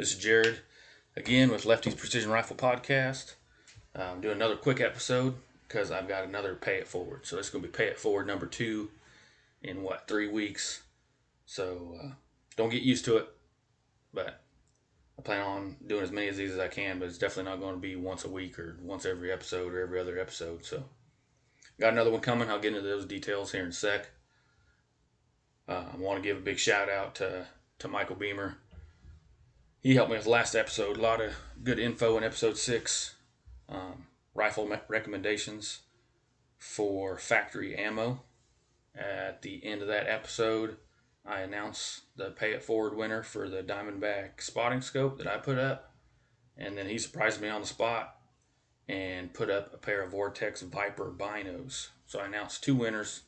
This is Jared again with Lefty's Precision Rifle Podcast. I'm doing another quick episode because I've got another Pay It Forward. So it's going to be Pay It Forward number two in what, three weeks. So uh, don't get used to it, but I plan on doing as many of these as I can, but it's definitely not going to be once a week or once every episode or every other episode. So got another one coming. I'll get into those details here in a sec. Uh, I want to give a big shout out to, to Michael Beamer he helped me with last episode. A lot of good info in episode six. Um, rifle me- recommendations for factory ammo. At the end of that episode, I announced the pay it forward winner for the Diamondback spotting scope that I put up. And then he surprised me on the spot and put up a pair of Vortex Viper binos. So I announced two winners.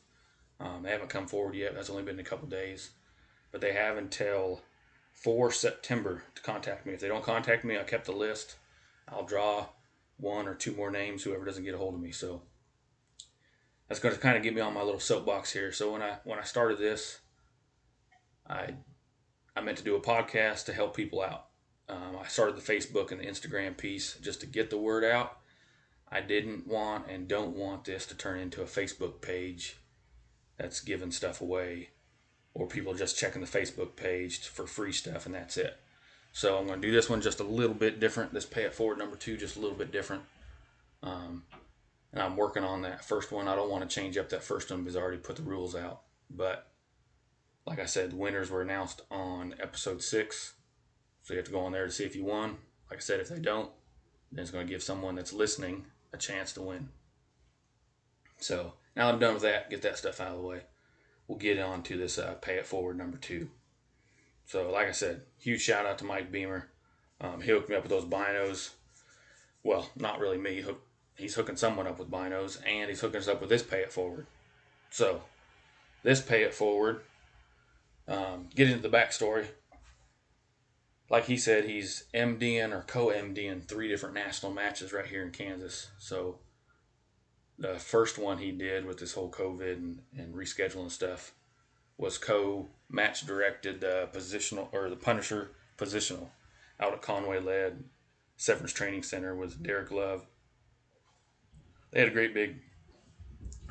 Um, they haven't come forward yet. That's only been a couple days. But they have until for September to contact me. If they don't contact me, I kept the list. I'll draw one or two more names, whoever doesn't get a hold of me. So that's going to kind of get me on my little soapbox here. So when I when I started this, I I meant to do a podcast to help people out. Um, I started the Facebook and the Instagram piece just to get the word out. I didn't want and don't want this to turn into a Facebook page that's giving stuff away or people just checking the Facebook page for free stuff and that's it. So I'm going to do this one just a little bit different. This pay it forward number two, just a little bit different. Um, and I'm working on that first one. I don't want to change up that first one because I already put the rules out. But like I said, the winners were announced on episode six. So you have to go on there to see if you won. Like I said, if they don't, then it's going to give someone that's listening a chance to win. So now I'm done with that, get that stuff out of the way we'll get on to this uh, pay it forward number two. So, like I said, huge shout out to Mike Beamer. Um, he hooked me up with those binos. Well, not really me. He's hooking someone up with binos, and he's hooking us up with this pay it forward. So, this pay it forward. Um, get into the backstory. Like he said, he's MDing or co MDing three different national matches right here in Kansas. So, the first one he did with this whole COVID and, and rescheduling stuff was co match directed the positional or the Punisher positional out at Conway led Severance Training Center with Derek Love. They had a great big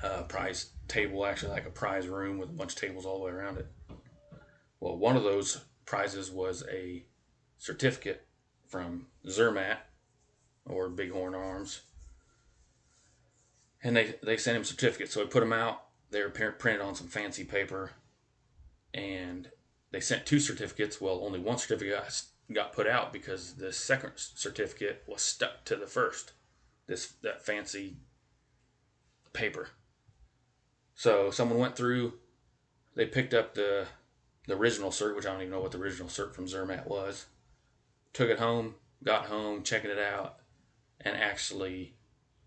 uh, prize table, actually like a prize room with a bunch of tables all the way around it. Well, one of those prizes was a certificate from Zermatt or Bighorn Arms and they they sent him certificates. So I put them out. They were printed on some fancy paper, and they sent two certificates. Well, only one certificate got put out because the second certificate was stuck to the first. This that fancy paper. So someone went through. They picked up the the original cert, which I don't even know what the original cert from Zermatt was. Took it home, got home, checking it out, and actually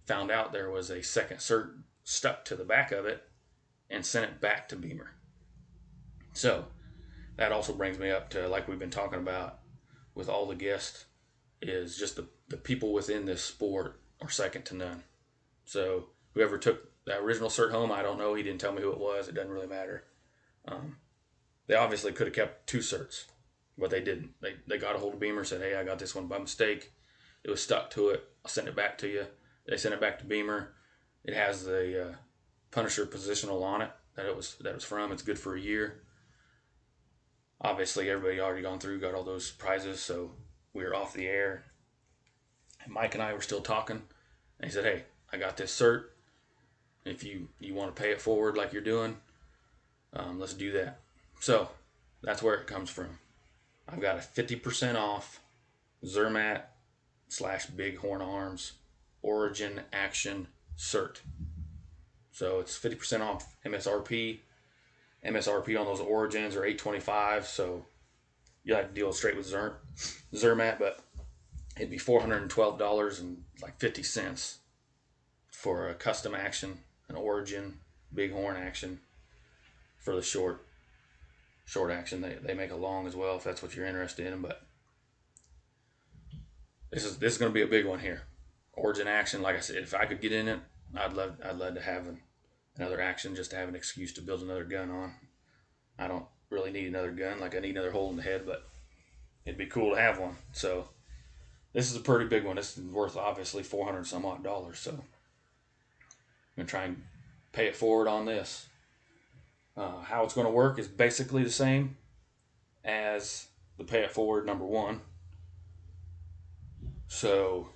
found out there was a second cert stuck to the back of it and sent it back to Beamer. So that also brings me up to like we've been talking about with all the guests is just the, the people within this sport are second to none. So whoever took that original cert home, I don't know. He didn't tell me who it was. It doesn't really matter. Um, they obviously could have kept two certs, but they didn't. They, they got a hold of Beamer, said, "Hey, I got this one by mistake. It was stuck to it. I'll send it back to you." They sent it back to Beamer. It has the uh, Punisher positional on it that it was that it was from. It's good for a year. Obviously, everybody already gone through, got all those prizes, so we were off the air. And Mike and I were still talking, and he said, "Hey, I got this cert. If you you want to pay it forward like you're doing, um, let's do that." So that's where it comes from. I've got a fifty percent off Zermatt slash Bighorn Arms Origin Action Cert. So it's 50% off MSRP. MSRP on those Origins are 825 so you have to deal straight with Zer- Zermatt, but it'd be $412 and like 50 cents for a custom action, an Origin Bighorn action for the short short action. They, they make a long as well if that's what you're interested in, but this is this is going to be a big one here. Origin action, like I said, if I could get in it, I'd love I'd love to have an, another action just to have an excuse to build another gun on. I don't really need another gun, like I need another hole in the head, but it'd be cool to have one. So this is a pretty big one. This is worth obviously 400 some odd dollars. So I'm to try and pay it forward on this. Uh, how it's going to work is basically the same as the pay it forward number one. So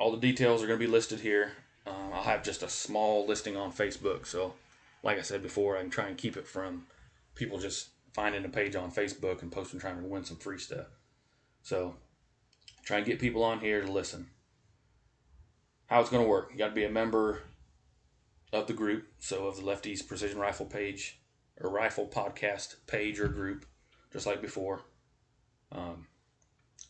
all the details are going to be listed here. Um, I'll have just a small listing on Facebook. So, like I said before, I can try and keep it from people just finding a page on Facebook and posting trying to win some free stuff. So, try and get people on here to listen. How it's going to work? You got to be a member of the group, so of the Lefties Precision Rifle page or Rifle Podcast page or group, just like before. Um,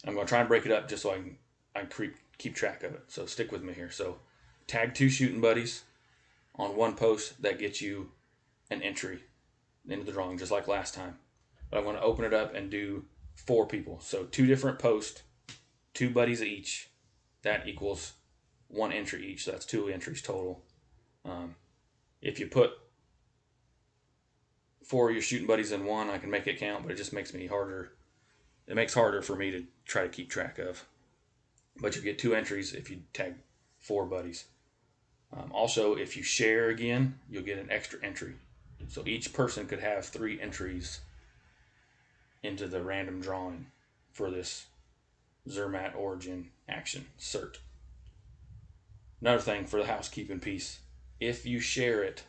I'm going to try and break it up just so I can I keep keep track of it. So stick with me here. So tag two shooting buddies on one post that gets you an entry into the drawing, just like last time. But I'm going to open it up and do four people. So two different posts, two buddies each. That equals one entry each. So that's two entries total. Um, if you put four of your shooting buddies in one, I can make it count, but it just makes me harder. It makes harder for me to try to keep track of. But you get two entries if you tag four buddies. Um, also, if you share again, you'll get an extra entry. So each person could have three entries into the random drawing for this Zermatt Origin action cert. Another thing for the housekeeping piece if you share it,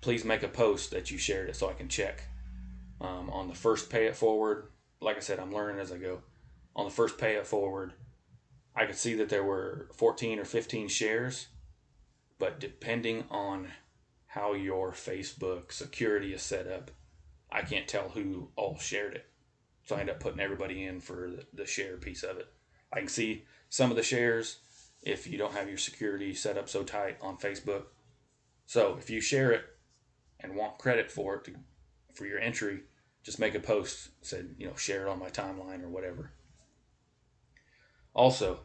please make a post that you shared it so I can check. Um, on the first pay it forward, like I said, I'm learning as I go. On the first pay it forward, I could see that there were 14 or 15 shares, but depending on how your Facebook security is set up, I can't tell who all shared it. So I end up putting everybody in for the, share piece of it. I can see some of the shares if you don't have your security set up so tight on Facebook. So if you share it and want credit for it to, for your entry, just make a post said you know share it on my timeline or whatever. Also,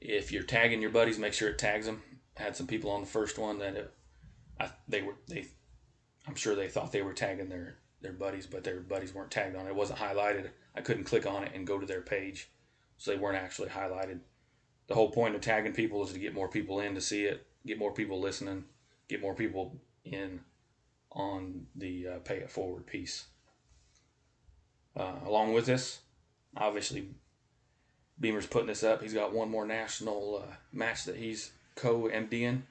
if you're tagging your buddies, make sure it tags them. I had some people on the first one that it, I, they were they, I'm sure they thought they were tagging their their buddies, but their buddies weren't tagged on it. Wasn't highlighted. I couldn't click on it and go to their page, so they weren't actually highlighted. The whole point of tagging people is to get more people in to see it, get more people listening, get more people in on the uh, pay it forward piece. Uh, along with this, obviously Beamer's putting this up. He's got one more national uh, match that he's co-MDing.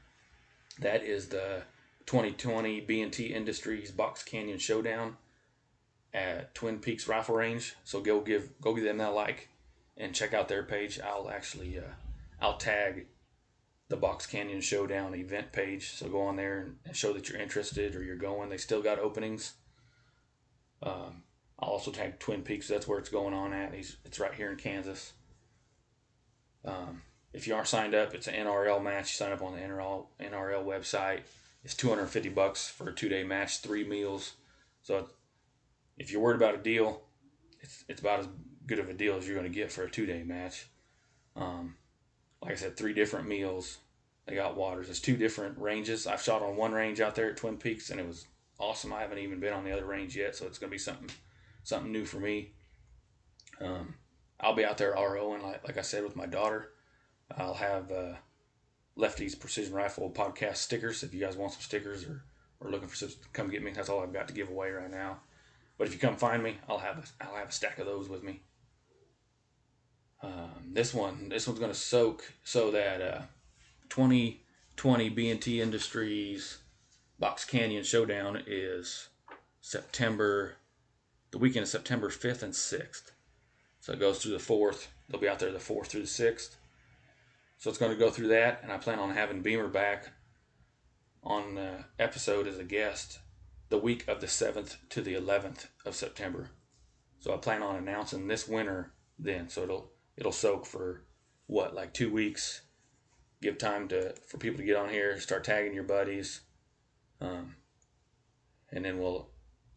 That is the 2020 B&T Industries Box Canyon Showdown at Twin Peaks Rifle Range. So go give go give them that like and check out their page. I'll actually uh, I'll tag the Box Canyon Showdown event page. So go on there and show that you're interested or you're going. They still got openings. Um, I'll also tag Twin Peaks. That's where it's going on at. He's, it's right here in Kansas. Um, if you aren't signed up, it's an NRL match. You sign up on the NRL NRL website. It's 250 bucks for a two day match, three meals. So if you're worried about a deal, it's it's about as good of a deal as you're going to get for a two day match. Um, like I said, three different meals. They got waters. It's two different ranges. I've shot on one range out there at Twin Peaks, and it was awesome. I haven't even been on the other range yet, so it's going to be something something new for me. Um, I'll be out there ROing, like, like I said, with my daughter. I'll have uh, Lefty's Precision Rifle podcast stickers. If you guys want some stickers or, or looking for some, come get me. That's all I've got to give away right now. But if you come find me, I'll have a, I'll have a stack of those with me. Um, this one, this one's gonna soak so that uh, 2020 B&T Industries Box Canyon Showdown is September, the weekend of September 5th and 6th. So it goes through the 4th. They'll be out there the 4th through the 6th. So it's going to go through that, and I plan on having Beamer back on the episode as a guest the week of the 7th to the 11th of September. So I plan on announcing this winter then. So it'll it'll soak for what like two weeks. Give time to for people to get on here, start tagging your buddies, um, and then we'll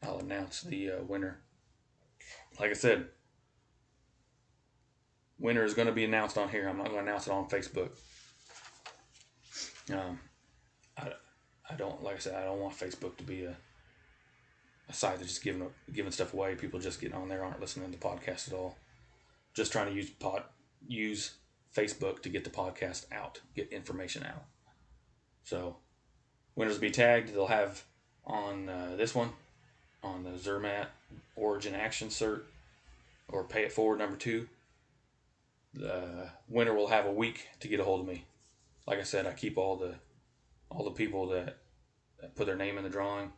I'll announce the uh, winner. Like I said, winner is going to be announced on here. I'm not going to announce it on Facebook. Um, I, I don't like I said I don't want Facebook to be a a site that's just giving giving stuff away. People just getting on there aren't listening to the podcast at all. Just trying to use pod use Facebook to get the podcast out, get information out. So winners will be tagged. They'll have on uh, this one on the Zermatt Origin Action Cert or Pay It Forward number two. The winner will have a week to get a hold of me. Like I said, I keep all the all the people that, that put their name in the drawing.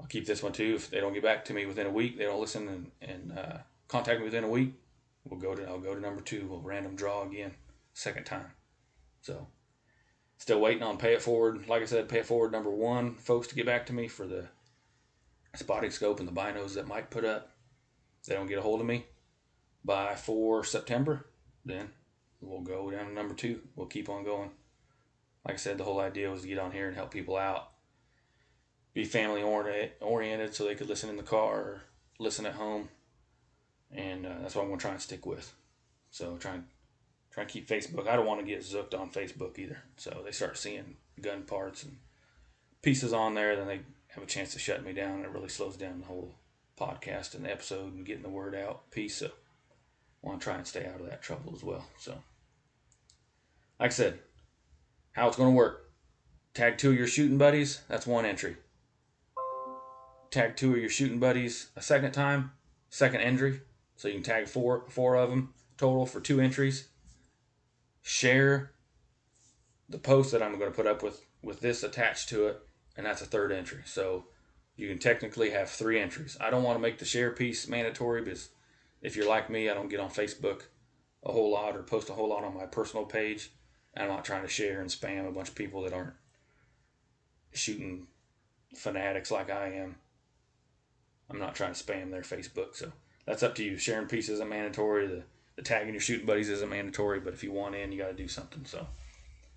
I'll keep this one too. If they don't get back to me within a week, they don't listen and, and uh, contact me within a week. We'll go to I'll go to number two. We'll random draw again, second time. So still waiting on pay it forward. Like I said, pay it forward number one, folks, to get back to me for the spotting scope and the binos that Mike put up. If they don't get a hold of me by 4 September, then we'll go down to number two. We'll keep on going. Like I said, the whole idea was to get on here and help people out. Be family oriented so they could listen in the car or listen at home. And uh, that's what I'm going to try and stick with. So try and, try and keep Facebook. I don't want to get zooked on Facebook either. So they start seeing gun parts and pieces on there, then they have a chance to shut me down. It really slows down the whole podcast and the episode and getting the word out piece. So want to try and stay out of that trouble as well. So, like I said, how it's going to work tag two of your shooting buddies, that's one entry. Tag two of your shooting buddies a second time, second entry. So you can tag four four of them total for two entries. Share the post that I'm going to put up with with this attached to it, and that's a third entry. So you can technically have three entries. I don't want to make the share piece mandatory because if you're like me, I don't get on Facebook a whole lot or post a whole lot on my personal page. I'm not trying to share and spam a bunch of people that aren't shooting fanatics like I am. I'm not trying to spam their Facebook, so that's up to you. Sharing pieces isn't mandatory. The, the tagging your shooting buddies isn't mandatory, but if you want in, you got to do something. So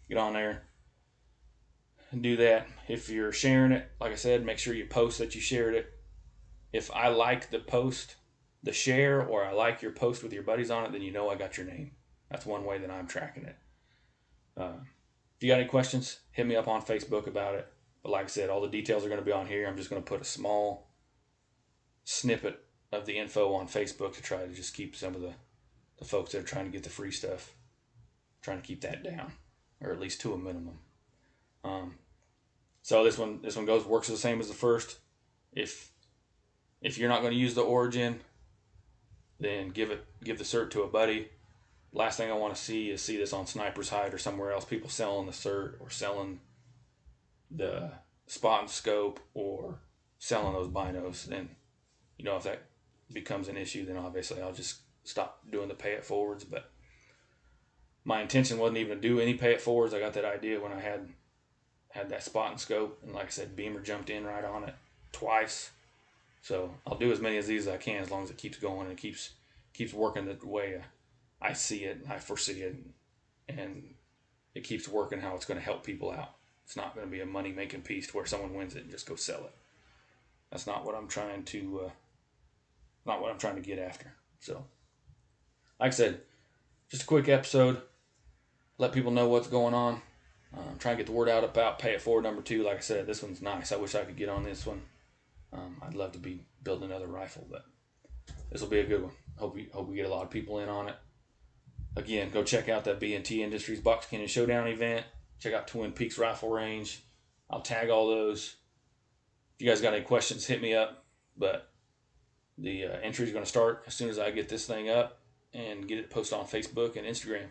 get on there and do that. If you're sharing it, like I said, make sure you post that you shared it. If I like the post, the share, or I like your post with your buddies on it, then you know I got your name. That's one way that I'm tracking it. Uh, if you got any questions, hit me up on Facebook about it. But like I said, all the details are going to be on here. I'm just going to put a small snippet of the info on Facebook to try to just keep some of the, the folks that are trying to get the free stuff, trying to keep that down, or at least to a minimum. Um, so this one this one goes works the same as the first. If if you're not going to use the origin, then give it give the cert to a buddy last thing I want to see is see this on Sniper's Hide or somewhere else. People selling the cert or selling the spot and scope or selling those binos. Then, you know, if that becomes an issue, then obviously I'll just stop doing the pay it forwards. But my intention wasn't even to do any pay it forwards. I got that idea when I had had that spot and scope, and like I said, Beamer jumped in right on it twice. So I'll do as many of these as I can as long as it keeps going and keeps keeps working the way I see it, I foresee it, and it keeps working how it's going to help people out. It's not going to be a money making piece where someone wins it and just go sell it. That's not what I'm trying to, uh, not what I'm trying to get after. So, like I said, just a quick episode. Let people know what's going on. Um, trying to get the word out about Pay It Forward number two. Like I said, this one's nice. I wish I could get on this one. Um, I'd love to be building another rifle, but this will be a good one. Hope we hope we get a lot of people in on it again, go check out that B&T Industries Box Canyon Showdown event. Check out Twin Peaks Rifle Range. I'll tag all those. If you guys got any questions, hit me up. But the uh, entry is going to start as soon as I get this thing up and get it posted on Facebook and Instagram.